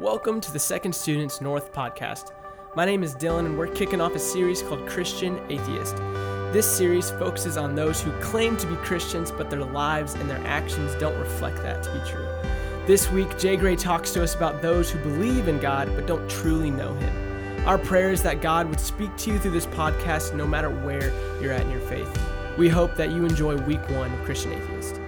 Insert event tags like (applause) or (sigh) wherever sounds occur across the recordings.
Welcome to the Second Students North podcast. My name is Dylan, and we're kicking off a series called Christian Atheist. This series focuses on those who claim to be Christians, but their lives and their actions don't reflect that to be true. This week, Jay Gray talks to us about those who believe in God but don't truly know Him. Our prayer is that God would speak to you through this podcast no matter where you're at in your faith. We hope that you enjoy week one of Christian Atheist.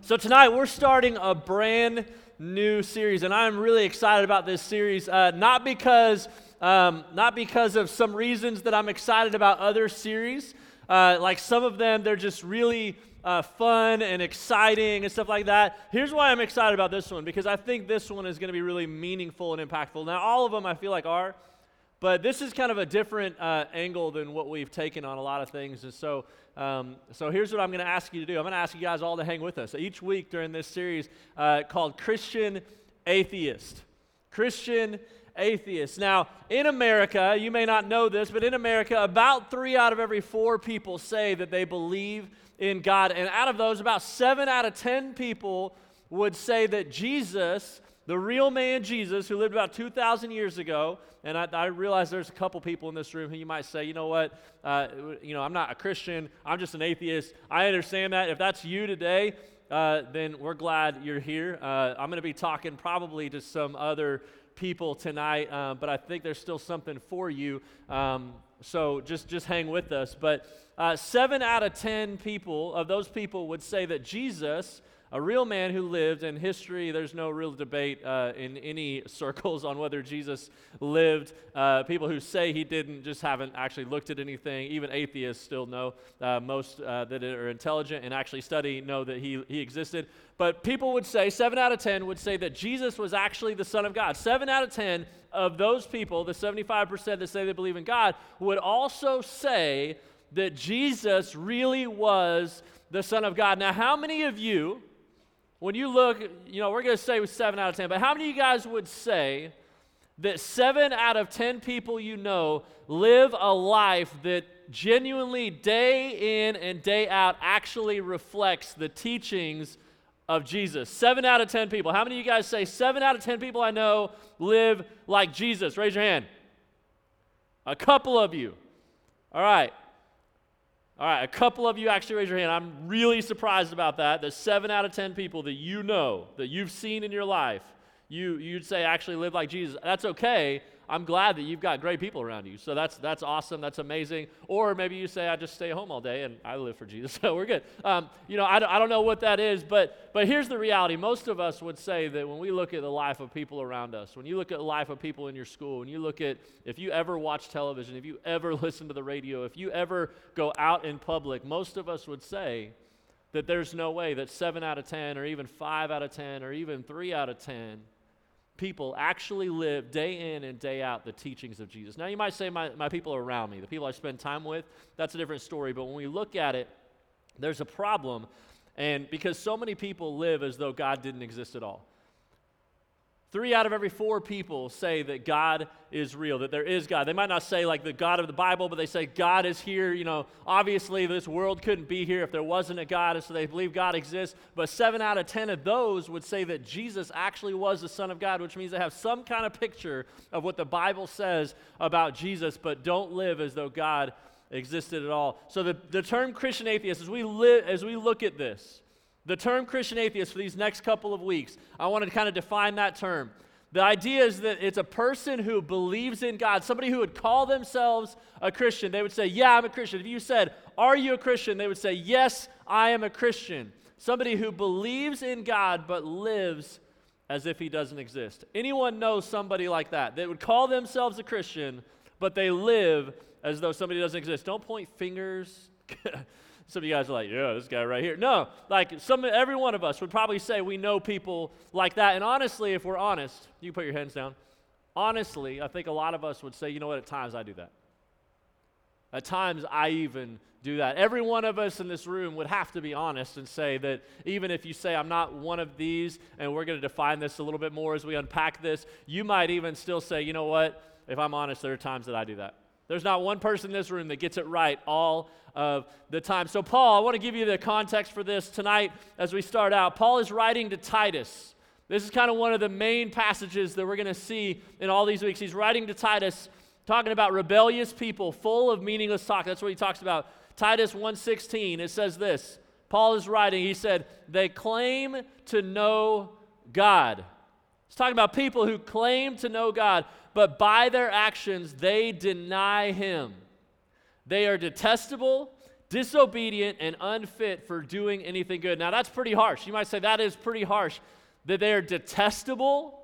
So, tonight we're starting a brand new series, and I'm really excited about this series. Uh, not because um, not because of some reasons that I'm excited about other series. Uh, like some of them, they're just really uh, fun and exciting and stuff like that. Here's why I'm excited about this one because I think this one is going to be really meaningful and impactful. Now, all of them I feel like are, but this is kind of a different uh, angle than what we've taken on a lot of things. And so, um, so here's what I'm going to ask you to do. I'm going to ask you guys all to hang with us each week during this series uh, called Christian Atheist. Christian Atheist. Now, in America, you may not know this, but in America, about three out of every four people say that they believe in God. And out of those, about seven out of ten people would say that Jesus, the real man Jesus, who lived about 2,000 years ago, and I, I, realize there's a couple people in this room who you might say, you know what, uh, you know, I'm not a Christian, I'm just an atheist. I understand that. If that's you today, uh, then we're glad you're here. Uh, I'm going to be talking probably to some other people tonight, uh, but I think there's still something for you. Um, so just just hang with us. But uh, seven out of ten people of those people would say that Jesus a real man who lived in history. There's no real debate uh, in any (laughs) circles on whether Jesus lived. Uh, people who say he didn't just haven't actually looked at anything. Even atheists still know, uh, most uh, that are intelligent and actually study know that he, he existed. But people would say, seven out of 10 would say that Jesus was actually the Son of God. Seven out of 10 of those people, the 75% that say they believe in God, would also say that Jesus really was the Son of God. Now, how many of you when you look, you know, we're going to say with seven out of 10, but how many of you guys would say that seven out of 10 people you know live a life that genuinely, day in and day out, actually reflects the teachings of Jesus? Seven out of 10 people. How many of you guys say seven out of 10 people I know live like Jesus? Raise your hand. A couple of you. All right. All right, a couple of you actually raise your hand. I'm really surprised about that. That seven out of 10 people that you know, that you've seen in your life, you, you'd say actually live like Jesus. That's okay. I'm glad that you've got great people around you. So that's, that's awesome. That's amazing. Or maybe you say, I just stay home all day and I live for Jesus. (laughs) So we're good. Um, you know, I don't, I don't know what that is, but, but here's the reality. Most of us would say that when we look at the life of people around us, when you look at the life of people in your school, when you look at, if you ever watch television, if you ever (laughs) listen to the radio, if you ever go out in public, most of us would say that there's no way that seven out of 10 or even five out of 10 or even three out of 10 people actually live day in and day out the teachings of Jesus. Now, you might say, my, my people are around me, the people I spend time with, that's a different story. But when we look at it, there's a problem. And because so many people live as though God didn't exist at all. Three out of every four people say that God is real, that there is God. They might not say like the God of the Bible, but they say God is here. You know, obviously this world couldn't be here if there wasn't a God, and so they believe God exists. But seven out of ten of those would say that Jesus actually was the Son of God, which means they have some kind of picture of what the Bible says about Jesus, but don't live as though God existed at all. So the, the term Christian atheist, as we, li- as we look at this, the term Christian atheist for these next couple of weeks, I want to kind of define that term. The idea is that it's a person who believes in God, somebody who would call themselves a Christian. They would say, Yeah, I'm a Christian. If you said, Are you a Christian? They would say, Yes, I am a Christian. Somebody who believes in God but lives as if he doesn't exist. Anyone knows somebody like that? They would call themselves a Christian, but they live as though somebody doesn't exist. Don't point fingers. (laughs) Some of you guys are like, yeah, this guy right here. No, like some, every one of us would probably say we know people like that. And honestly, if we're honest, you put your hands down. Honestly, I think a lot of us would say, you know what, at times I do that. At times I even do that. Every one of us in this room would have to be honest and say that even if you say, I'm not one of these, and we're going to define this a little bit more as we unpack this, you might even still say, you know what, if I'm honest, there are times that I do that. There's not one person in this room that gets it right all of the time. So, Paul, I want to give you the context for this tonight as we start out. Paul is writing to Titus. This is kind of one of the main passages that we're going to see in all these weeks. He's writing to Titus, talking about rebellious people, full of meaningless talk. That's what he talks about. Titus 1:16. It says this. Paul is writing. He said, "They claim to know God." He's talking about people who claim to know God, but by their actions they deny him. They are detestable, disobedient, and unfit for doing anything good. Now, that's pretty harsh. You might say that is pretty harsh. That they are detestable,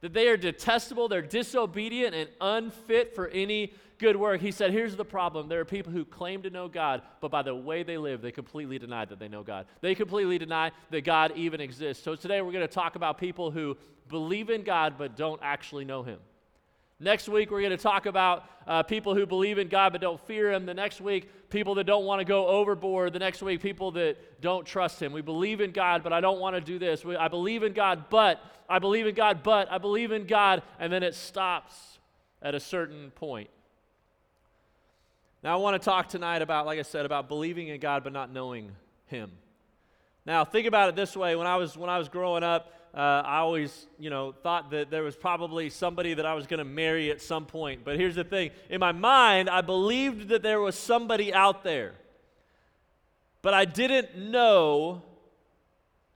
that they are detestable, they're disobedient, and unfit for any good work. He said, Here's the problem. There are people who claim to know God, but by the way they live, they completely deny that they know God. They completely deny that God even exists. So today we're going to talk about people who believe in God, but don't actually know Him. Next week, we're going to talk about uh, people who believe in God but don't fear Him. The next week, people that don't want to go overboard. The next week, people that don't trust Him. We believe in God, but I don't want to do this. We, I believe in God, but I believe in God, but I believe in God, and then it stops at a certain point. Now, I want to talk tonight about, like I said, about believing in God but not knowing Him. Now, think about it this way: when I was when I was growing up, uh, I always, you know, thought that there was probably somebody that I was going to marry at some point. But here's the thing: in my mind, I believed that there was somebody out there, but I didn't know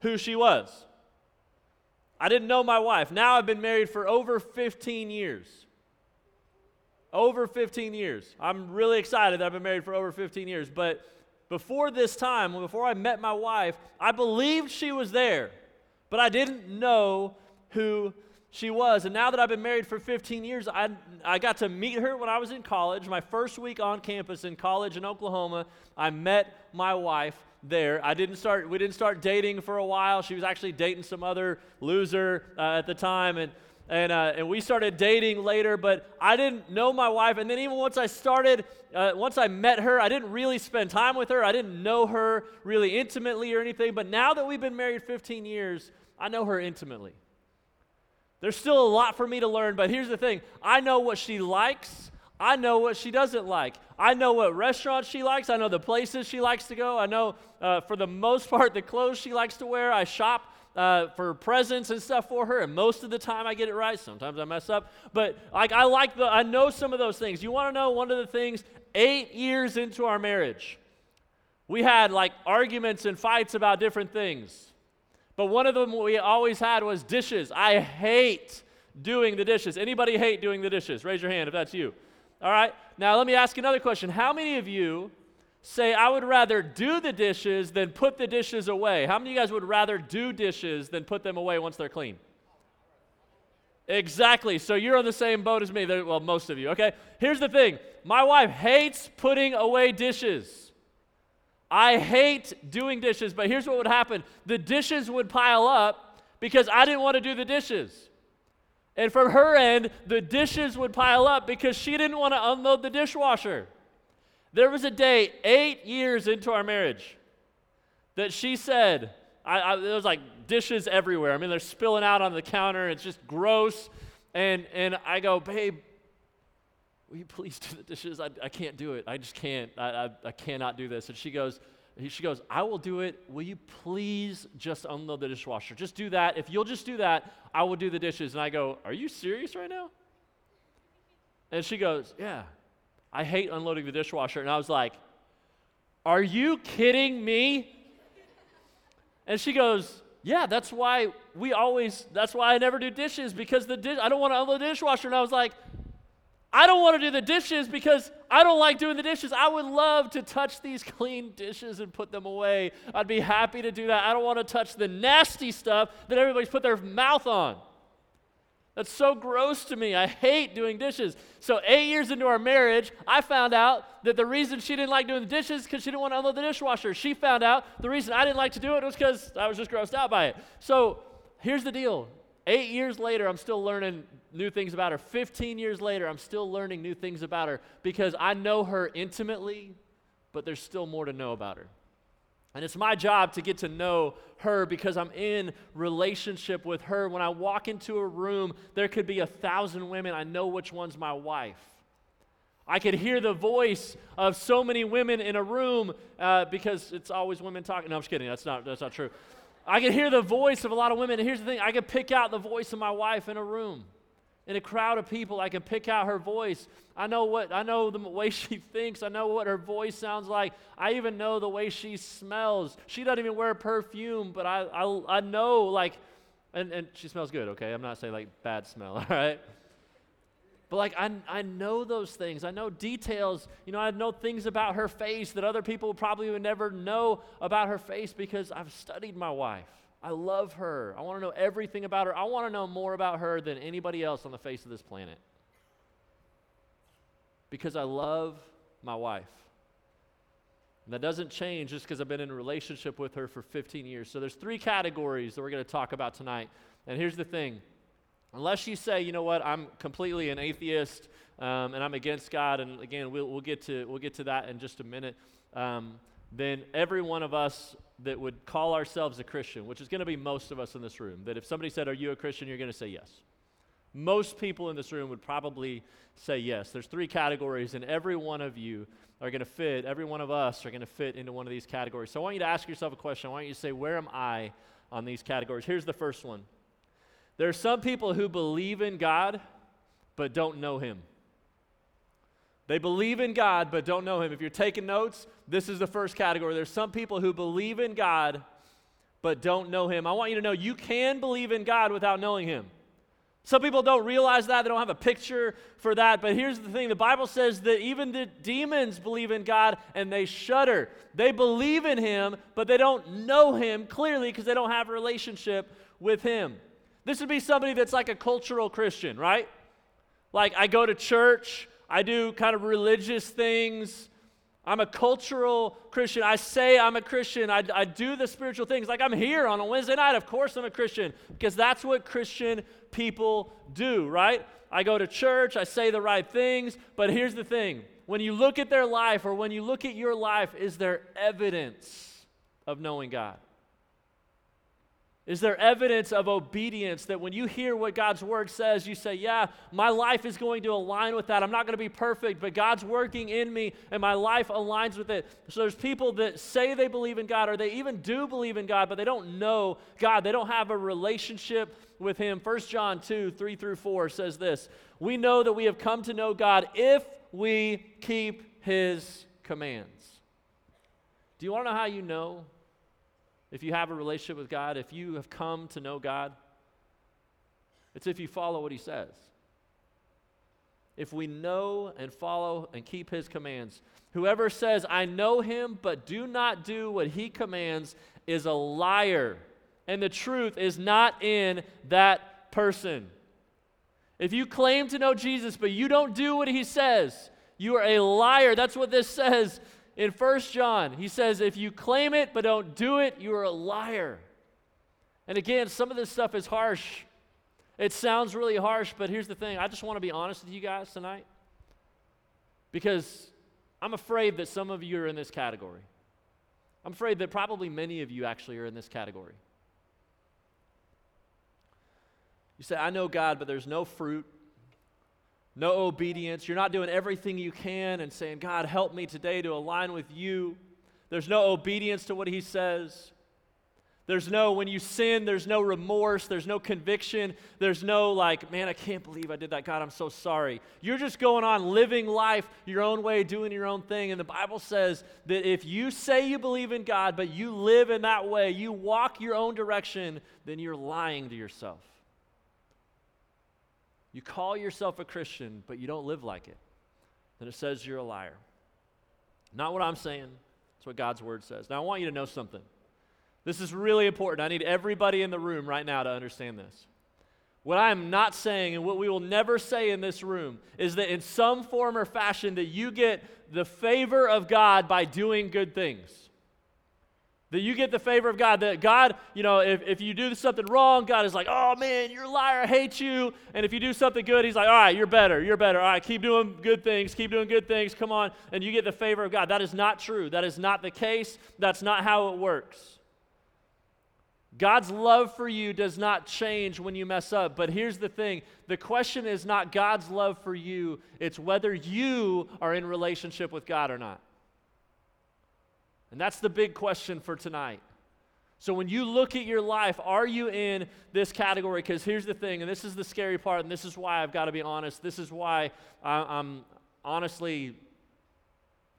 who she was. I didn't know my wife. Now I've been married for over 15 years. Over 15 years. I'm really excited that I've been married for over 15 years. But before this time, before I met my wife, I believed she was there, but I didn't know who she was. And now that I've been married for 15 years, I, I got to meet her when I was in college. My first week on campus in college in Oklahoma, I met my wife there. I didn't start, we didn't start dating for a while. She was actually dating some other loser uh, at the time. And and, uh, and we started dating later, but I didn't know my wife. And then even once I started, uh, once I met her, I didn't really spend time with her. I didn't know her really intimately or anything. But now that we've been married 15 years, I know her intimately. There's still a lot for me to learn, but here's the thing I know what she likes. I know what she doesn't like. I know what restaurants she likes. I know the places she likes to go. I know, uh, for the most part, the clothes she likes to wear. I shop uh, for presents and stuff for her, and most of the time I get it right. Sometimes I mess up, but like I like the I know some of those things. You want to know one of the things? Eight years into our marriage, we had like arguments and fights about different things, but one of them we always had was dishes. I hate doing the dishes. Anybody hate doing the dishes? Raise your hand if that's you. All right. Now let me ask another question. How many of you say, I would rather do the dishes than put the dishes away. How many of you guys would rather do dishes than put them away once they're clean? Exactly. So you're on the same boat as me. Well, most of you, okay? Here's the thing my wife hates putting away dishes. I hate doing dishes, but here's what would happen the dishes would pile up because I didn't want to do the dishes. And from her end, the dishes would pile up because she didn't want to unload the dishwasher. There was a day, eight years into our marriage, that she said, I, I, there was like dishes everywhere. I mean, they're spilling out on the counter. It's just gross. And, and I go, babe, will you please do the dishes? I, I can't do it. I just can't. I, I, I cannot do this. And she goes, she goes, I will do it. Will you please just unload the dishwasher? Just do that. If you'll just do that, I will do the dishes. And I go, Are you serious right now? And she goes, Yeah. I hate unloading the dishwasher. And I was like, Are you kidding me? And she goes, Yeah, that's why we always, that's why I never do dishes because the dish, I don't want to unload the dishwasher. And I was like, I don't want to do the dishes because I don't like doing the dishes. I would love to touch these (laughs) clean dishes and put them away. I'd be happy to do that. I don't want to touch the nasty stuff that everybody's put their mouth on. That's so gross to me. I hate doing dishes. So, eight years into our marriage, I found out that the reason she didn't like doing the dishes is because she didn't want to unload the dishwasher. She found out the reason I didn't like to do it was because I was just grossed out by it. So, here's the deal eight years later, I'm still learning new things about her. 15 years later, I'm still learning new things about her because I know her intimately, but there's still more to know about her. And it's my job to get to know her because I'm in relationship with her. When I walk into a room, there could be a thousand women. I know which one's my wife. I could hear the voice of so many women in a room uh, because it's always women talking. No, I'm just kidding. That's not, that's not true. I can hear the voice of a lot of women. And here's the thing I can pick out the voice of my wife in a room. In a crowd of people, I can pick out her voice. I know what I know the way (laughs) she thinks. I know what her voice sounds like. I even know the way she smells. She doesn't even wear perfume, but I I, I know like, and, and she smells good. Okay, I'm not saying like bad smell. (laughs) All right. But like I, I know those things. I know details. You know, I know things about her face that other people probably would never know about her face because I've studied my wife. I love her. I want to know everything about her. I want to know more about her than anybody else on the face of this planet. Because I love my wife. And that doesn't change just because I've been in a relationship with her for 15 years. So there's three categories that we're going to talk about tonight. And here's the thing. Unless you say, you know what, I'm completely an atheist um, and I'm against God, and again, we'll, we'll, get, to, we'll get to that in just a minute, um, then every one of us that would call ourselves a Christian, which is going to be most of us in this room, that if somebody said, Are you a Christian? you're going to say yes. Most people in this room would probably say yes. There's three categories, and every one of you are going to fit, every one of us are going to fit into one of these categories. So I want you to ask yourself a question. I want you to say, Where am I on these categories? Here's the first one there are some people who believe in God but don't know Him. They believe in God but don't know Him. If you're taking notes, this is the first category. There's some people who believe in God but don't know Him. I want you to know you can believe in God without knowing Him. Some people don't realize that. They don't have a picture for that. But here's the thing the Bible says that even the demons believe in God and they shudder. They believe in Him, but they don't know Him clearly because they don't have a relationship with Him. This would be somebody that's like a cultural Christian, right? Like I go to church, I do kind of religious things. I'm a cultural Christian. I say I'm a Christian. I, I do the spiritual things. Like I'm here on a Wednesday night. Of course, I'm a Christian because that's what Christian people do, right? I go to church. I say the right things. But here's the thing when you look at their life or when you look at your life, is there evidence of knowing God? Is there evidence of obedience that when you hear what God's word says, you say, Yeah, my life is going to align with that. I'm not going to be perfect, but God's working in me and my life aligns with it. So there's people that say they believe in God or they even do believe in God, but they don't know God. They don't have a relationship with Him. 1 John 2 3 through 4 says this We know that we have come to know God if we keep His commands. Do you want to know how you know? If you have a relationship with God, if you have come to know God, it's if you follow what He says. If we know and follow and keep His commands, whoever says, I know Him, but do not do what He commands, is a liar, and the truth is not in that person. If you claim to know Jesus, but you don't do what He says, you are a liar. That's what this says in First John, he says, if you claim it but don't do it, you are a liar. And again, some of this stuff is harsh. It sounds really harsh, but here's the thing I just want to be honest with you guys tonight because I'm afraid that some of you are in this category. I'm afraid that probably many of you actually are in this category. You say, I know God, but there's no fruit no obedience. You're not doing everything you can and saying, God, help me today to align with you. There's no obedience to what He says. There's no, when you sin, there's no remorse, there's no conviction, there's no like, man, I can't believe I did that. God, I'm so sorry. You're just going on living life your own way, doing your own thing. And the Bible says that if you say you believe in God, but you live in that way, you walk your own direction, then you're lying to yourself. You call yourself a Christian, but you don't live like it, then it says you're a liar. Not what I'm saying, it's what God's word says. Now, I want you to know something. This is really important. I need everybody in the room right now to understand this. What I am not saying, and what we will never say in this room, is that in some form or fashion that you get the favor of God by doing good things. That you get the favor of God. That God, you know, if, if you do something wrong, God is like, oh man, you're a liar, I hate you. And if you do something good, He's like, all right, you're better, you're better. All right, keep doing good things, keep doing good things, come on. And you get the favor of God. That is not true. That is not the case. That's not how it works. God's love for you does not change when you mess up. But here's the thing the question is not God's love for you, it's whether you are in relationship with God or not. And that's the big question for tonight. So when you look at your life, are you in this category? Because here's the thing, and this is the scary part, and this is why I've got to be honest. This is why I, am honestly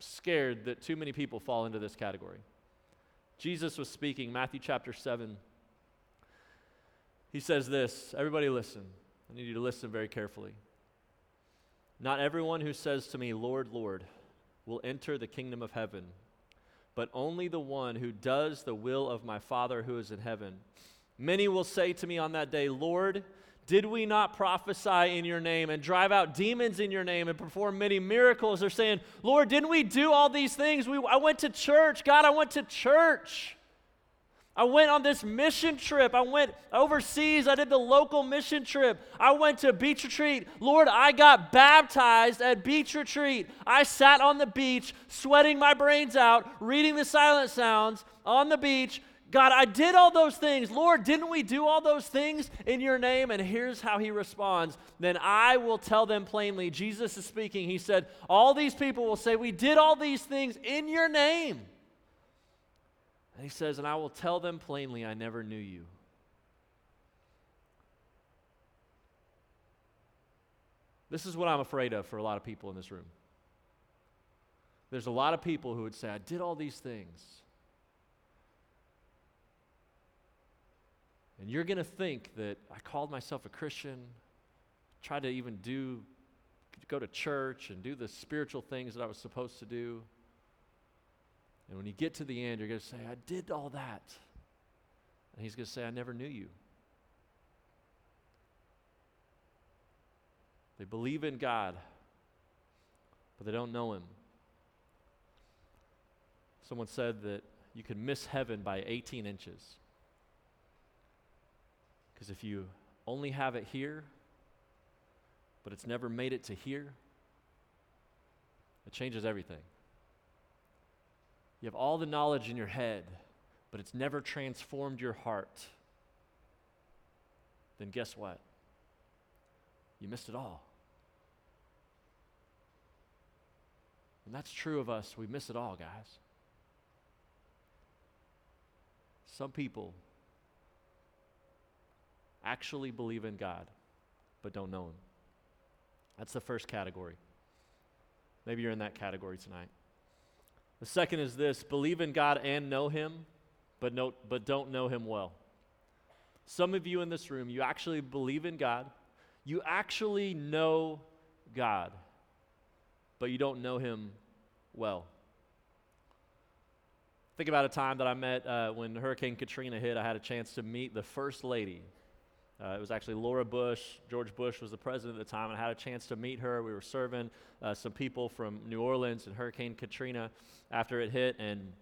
scared that too many people fall into this category. Jesus was speaking, Matthew chapter 7. He says this Everybody listen. I need you to listen very carefully. Not everyone who says to me, Lord, Lord, will enter the kingdom of heaven but only the one who does the will of my Father who is in heaven. Many will say to me on that day, Lord, did we not prophesy in your name and drive out demons in your name and perform many miracles? They're saying, Lord, didn't we do all these things? We, I went to church. God, I went to church. I went on this mission trip. I went overseas. I did the local mission trip. I went to beach retreat. Lord, I got baptized at beach retreat. I sat on the beach, sweating my brains out, reading the silent sounds on the beach. God, I did all those things. Lord, didn't we do all those things in your name? And here's how he responds Then I will tell them plainly. Jesus is speaking. He said, All these people will say, We did all these things in your name. And he says, And I will tell them plainly, I never knew you. This is what I'm afraid of for a lot of people in this room. There's a lot of people who would say, I did all these things. And you're going to think that I called myself a Christian, tried to even do, go to church and do the spiritual things that I was supposed to do. And when you get to the end, you're going to say, I did all that. And he's going to say, I never knew you. They believe in God, but they don't know Him. Someone said that you can miss heaven by 18 inches. Because if you only have it here, but it's never made it to here, it changes everything. You have all the knowledge in your head, but it's never transformed your heart. Then guess what? You missed it all. And that's true of us. We miss it all, guys. Some people actually believe in God, but don't know Him. That's the first category. Maybe you're in that category tonight. The second is this believe in God and know Him, but, know, but don't know Him well. Some of you in this room, you actually believe in God, you actually know God, but you don't know Him well. Think about a time that I met uh, when Hurricane Katrina hit. I had a chance to meet the First Lady uh, it was actually Laura Bush. George Bush was the president at the time, and I had a chance to meet her. We were serving uh, some people from New Orleans and Hurricane Katrina after it hit, and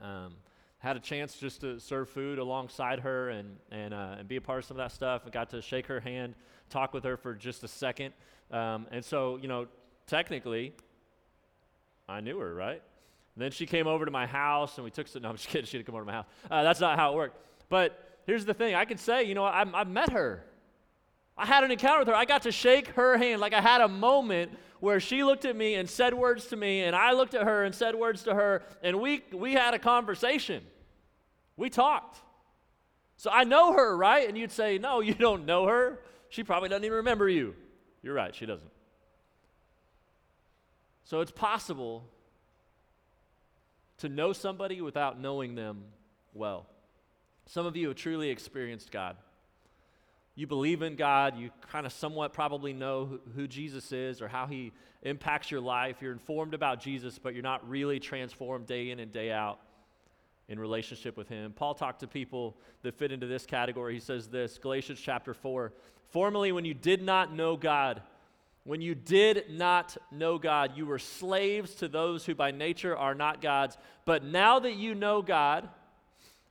um, had a chance just to serve food alongside her and, and, uh, and be a part of some of that stuff. And got to shake her hand, talk with her for just a second. Um, and so, you know, technically, I knew her, right? And then she came over to my house, and we took some. No, I'm just kidding. She didn't come over to my house. Uh, that's not how it worked. But here's the thing I can say, you know, I, I met her. I had an encounter with her. I got to shake her hand. Like I had a moment where she looked at me and said words to me, and I looked at her and said words to her, and we, we had a conversation. We talked. So I know her, right? And you'd say, No, you don't know her. She probably doesn't even remember you. You're right, she doesn't. So it's possible to know somebody without knowing them well. Some of you have truly experienced God. You believe in God, you kind of somewhat probably know who, Jesus is or how he impacts your life. You're informed about Jesus, but you're not really transformed day in and day out in relationship with him. Paul talked to people that fit into this category. He says this Galatians chapter 4 Formerly, when you did not know God, when you did not know God, you were slaves to those who by nature are not God's. But now that you know God,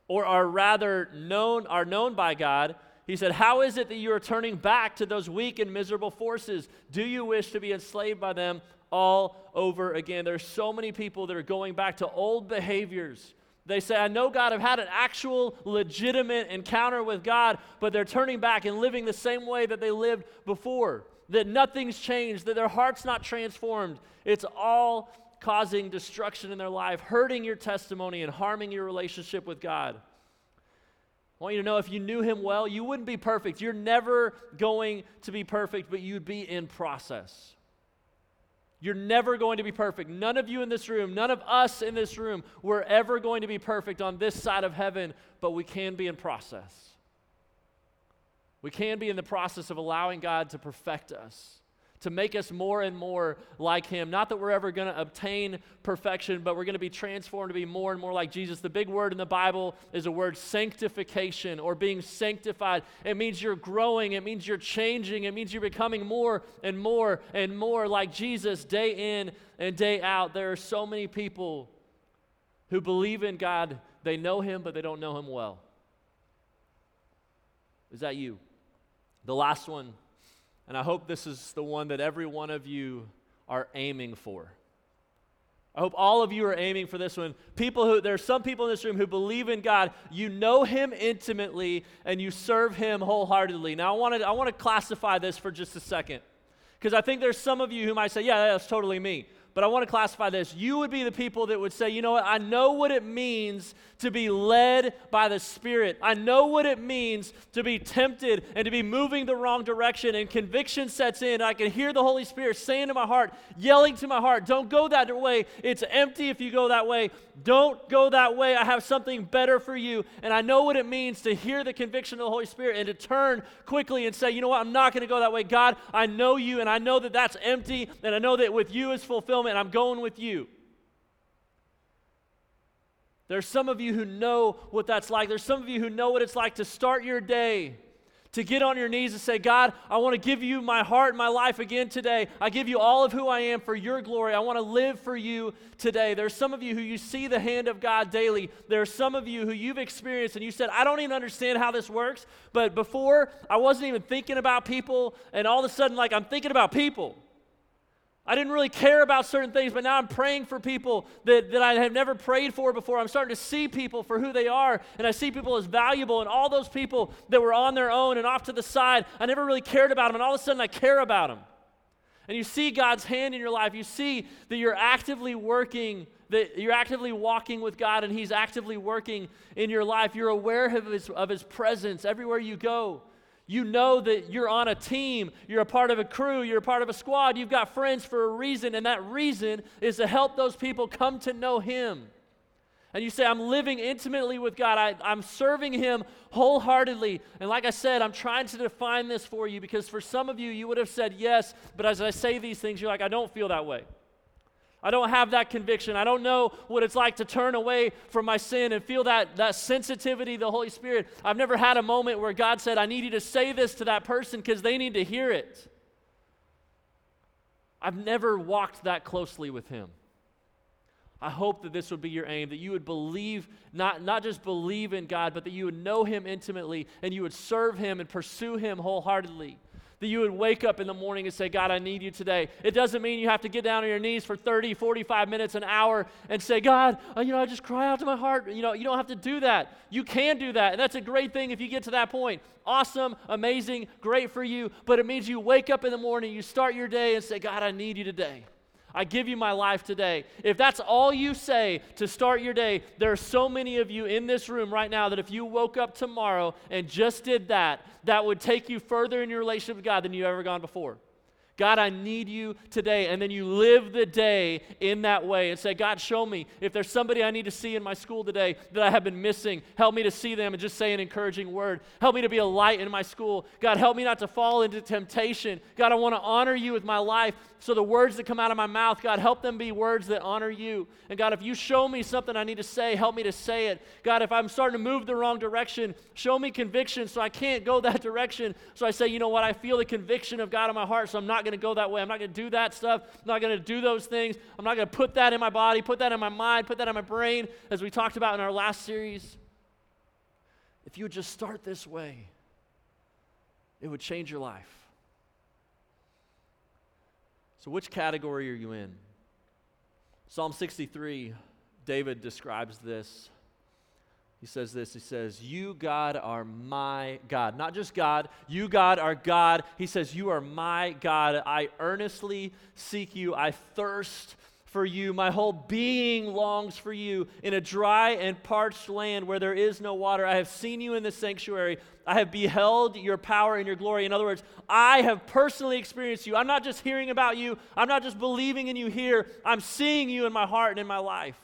or are rather known are known by God he said how is it that you are turning back to those weak and miserable forces? Do you wish to be enslaved by them all over again? There's so many people that are going back to old behaviors. They say i know god. I've had an actual legitimate encounter with god but they're turning back and living the same way that they lived before that nothing's changed that their heart's not transformed. It's all causing destruction in their life, hurting your testimony, and harming your relationship with God. I want you to know if you knew him well, you wouldn't be perfect. You're never going to be perfect, but you'd be in process. You're never going to be perfect. None of you in this room, none of us in this room, we're ever going to be perfect on this side of heaven, but we can be in process. We can be in the process of allowing God to perfect us to make us more and more like Him. Not that we're ever going to obtain perfection, but we're going to be transformed to be more and more like Jesus. The big word in the Bible is a word sanctification or being sanctified. It means you're growing, it means you're changing, it means you're becoming more and more and more like Jesus day in and day out. There are so many people who believe in God, they know Him, but they don't know Him well. Is that you? The last one and I hope this is the one that every one of you are aiming for. I hope all of you are aiming for this one. People who, there are some people in this room who believe in God. You know Him intimately and you serve Him wholeheartedly. Now, I want to, I want to classify this for just a second because I think there's some of you who might say, yeah, that's totally me but I want to classify this. You would be the people that would say, you know what, I know what it means to be led by the Spirit. I know what it means to be tempted and to be moving the wrong direction, and conviction sets in. I can hear the Holy Spirit saying to my heart, yelling to my heart, don't go that way. It's empty if you go that way. Don't go that way. I have something better for you. And I know what it means to hear the conviction of the Holy Spirit and to turn quickly and say, you know what, I'm not going to go that way. God, I know you, and I know that that's empty, and I know that with you is fulfillment I'm going with you. There's some of you who know what that's like. There's some of you who know what it's like to start your day, to get on your knees and say, God, I want to give you my heart and my life again today. I give you all of who I am for your glory. I want to live for you today. There's some of you who you see the hand of God daily. There are some of you who you've experienced and you said, I don't even understand how this works, but before I wasn't even thinking about people, and all of a sudden, like, I'm thinking about people. I didn't really care about certain things, but now I'm praying for people that, that I have never prayed for before. I'm starting to see people for who they are, and I see people as valuable. And all those people that were on their own and off to the side, I never really cared about them, and all of a sudden I care about them. And you see God's hand in your life. You see that you're actively working, that you're actively walking with God, and He's actively working in your life. You're aware of His, of his presence everywhere you go. You know that you're on a team, you're a part of a crew, you're a part of a squad, you've got friends for a reason, and that reason is to help those people come to know Him. And you say, I'm living intimately with God, I, I'm serving Him wholeheartedly. And like I said, I'm trying to define this for you because for some of you, you would have said yes, but as I say these things, you're like, I don't feel that way. I don't have that conviction. I don't know what it's like to turn away from my sin and feel that, that sensitivity the Holy Spirit. I've never had a moment where God said, I need you to say this to that person because they need to hear it. I've never walked that closely with Him. I hope that this would be your aim, that you would believe, not, not just believe in God, but that you would know Him intimately and you would serve Him and pursue Him wholeheartedly that you would wake up in the morning and say, God, I need you today. It doesn't mean you have to get down on your knees for 30, 45 minutes, an hour, and say, God, uh, you know, I just cry out to my heart. You know, you don't have to do that. You can do that. And that's a great thing if you get to that point. Awesome, amazing, great for you. But it means you wake up in the morning, you start your day, and say, God, I need you today. I give you my life today. If that's all you say to start your day, there are so many of you in this room right now that if you woke up tomorrow and just did that, that would take you further in your relationship with God than you've ever gone before. God, I need you today. And then you live the day in that way and say, God, show me if there's somebody I need to see in my school today that I have been missing. Help me to see them and just say an encouraging word. Help me to be a light in my school. God, help me not to fall into temptation. God, I want to honor you with my life. So the words that come out of my mouth, God, help them be words that honor you. And God, if you show me something I need to say, help me to say it. God, if I'm starting to move the wrong direction, show me conviction so I can't go that (laughs) direction. So I say, you know what? I feel the conviction of God in my heart, so I'm not going to go that way. I'm not going to do that stuff. I'm not going to do those things. I'm not going to put that in my body, put that in my mind, put that in my brain, as we talked about in our last series. If you would just start this way, it would change your life. So, which category are you in? Psalm 63, David describes this he says this He says, You, God, are my God. Not just God, you, God, are God. He says, You are my God. I earnestly seek you. I thirst for you. My whole being longs for you in a dry and parched land where there is no water. I have seen you in the sanctuary. I have beheld your power and your glory. In other words, I have personally experienced you. I'm not just hearing about you, I'm not just believing in you here. I'm seeing you in my heart and in my life.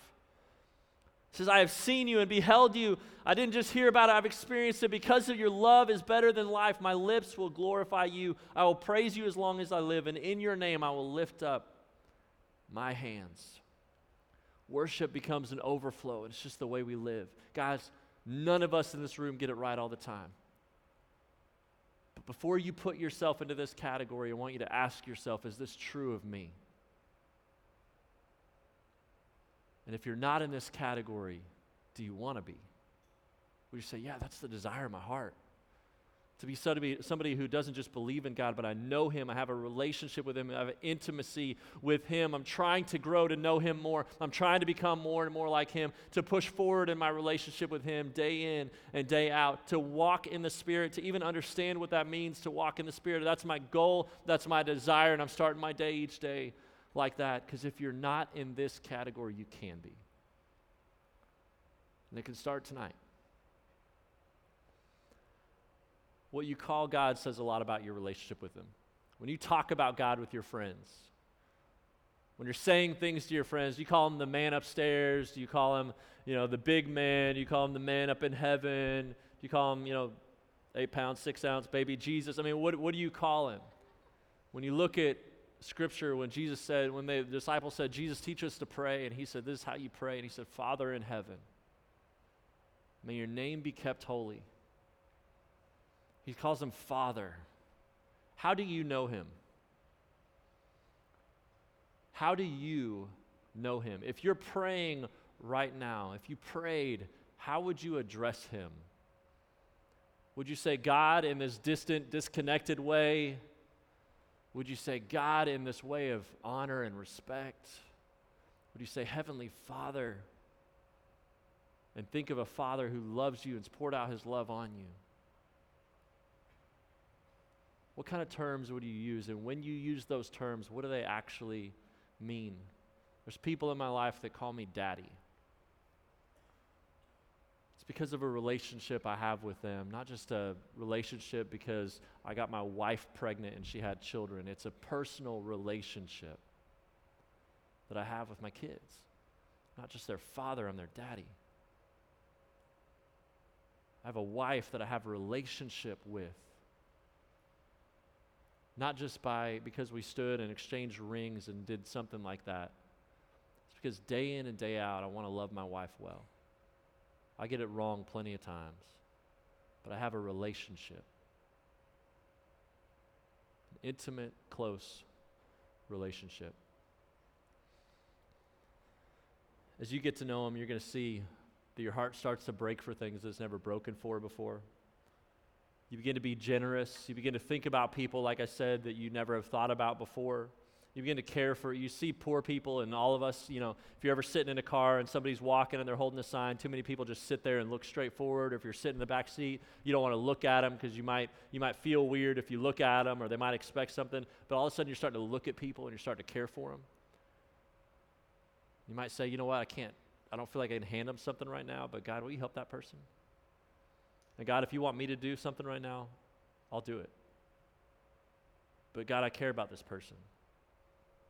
Says, I have seen you and beheld you. I didn't just hear about it, I've experienced it. Because of your love is better than life, my lips will glorify you. I will praise you as long as I live, and in your name I will lift up my hands. Worship becomes an overflow, and it's just the way we live. Guys, none of us in this room get it right all the time. But before you put yourself into this category, I want you to ask yourself is this true of me? And if you're not in this category, do you want to be? Would you say, Yeah, that's the desire of my heart? to be somebody, who doesn't just believe in God, but I know Him. I have a relationship with Him. I have an intimacy with Him. I'm trying to grow to know Him more. I'm trying to become more and more like Him, to push forward in my relationship with Him day in and day out, to walk in the Spirit, to even understand what that means to walk in the Spirit. That's my goal. That's my desire. And I'm starting my day each day like that because if you're not in this category, you can be. And it can start tonight. what you call God says a lot about your relationship with Him. When you talk about God with your friends, when you're saying things to your friends, you call him the man upstairs? Do you call him, you know, the big man? Do you call him the man up in heaven? Do you call him, you know, eight pounds, six ounce baby Jesus? I mean, what, what do you call him? When you look at Scripture, when Jesus said, when the disciples said, Jesus, teach us to pray, and he said, This is how you pray. And he said, Father in heaven, may your name be kept holy. He calls him Father. How do you know him? How do you know him? If you're praying right now, if you prayed, how would you address him? Would you say God in this distant, disconnected way? Would you say God in this way of honor and respect? Would you say Heavenly Father? And think of a father who loves you and's poured out his love on you. What kind of terms would you use? And when you use those terms, what do they actually mean? There's people in my life that call me daddy. It's because of a relationship I have with them, not just a relationship because I got my wife pregnant and she had children. It's a personal relationship that I have with my kids. Not just their father, I'm their daddy. I have a wife that I have a relationship with. Not just by because we stood and exchanged rings and did something like that. It's because day in and day out, I want to love my wife well. I get it wrong plenty of times, but I have a relationship. An intimate, close relationship. As you get to know him, you're going to see that your heart starts to break for things that's never broken for before. You begin to be generous. You begin to think about people, like I said, that you never have thought about before. You begin to care for, you see poor people, and all of us, you know, if you're ever sitting in a car and somebody's walking and they're holding a sign, too many people just sit there and look straight forward. Or if you're sitting in the back seat, you don't want to look at them because you might, you might feel weird if you look at them or they might expect something. But all of a sudden, you're starting to look at people and you're starting to care for them. You might say, you know what, I can't, I don't feel like I can hand them something right now, but God, will you help that person? And God, if you want me to do something right now, I'll do it. But God, I care about this person.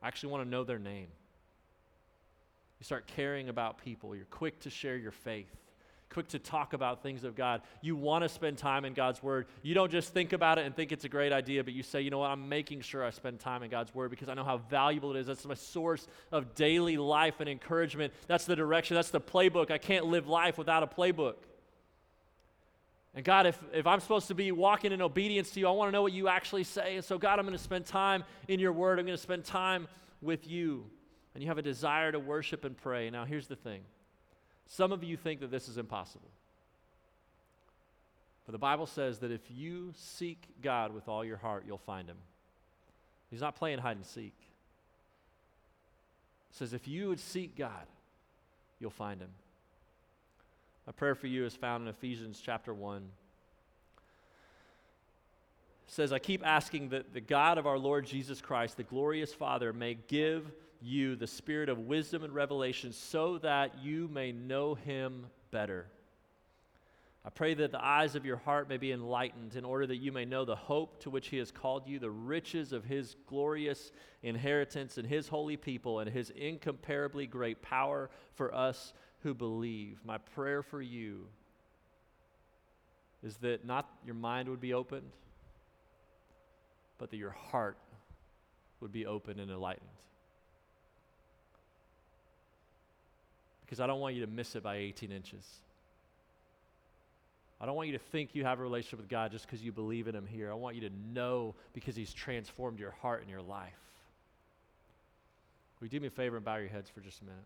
I actually want to know their name. You start caring about people. You're quick to share your faith, quick to talk about things of God. You want to spend time in God's Word. You don't just think about it and think it's a great idea, but you say, you know what, I'm making sure I spend time in God's Word because I know how valuable it is. That's my source of daily life and encouragement. That's the direction, that's the playbook. I can't live life without a playbook. And God, if, if I'm supposed to be walking in obedience to you, I want to know what you actually say. And so, God, I'm going to spend time in your word. I'm going to spend time with you. And you have a desire to worship and pray. Now, here's the thing some of you think that this is impossible. But the Bible says that if you seek God with all your heart, you'll find him. He's not playing hide and seek. It says if you would seek God, you'll find him. My prayer for you is found in Ephesians chapter 1. It says, I keep asking that the God of our Lord Jesus Christ, the glorious Father, may give you the spirit of wisdom and revelation so that you may know him better. I pray that the eyes of your heart may be enlightened in order that you may know the hope to which he has called you, the riches of his glorious inheritance in his holy people, and his incomparably great power for us who believe. My prayer for you is that not your mind would be opened, but that your heart would be open and enlightened. Because I don't want you to miss it by 18 inches. I don't want you to think you have a relationship with God just because you believe in Him here. I want you to know because He's transformed your heart and your life. Will you do me a favor and bow your heads for just a minute?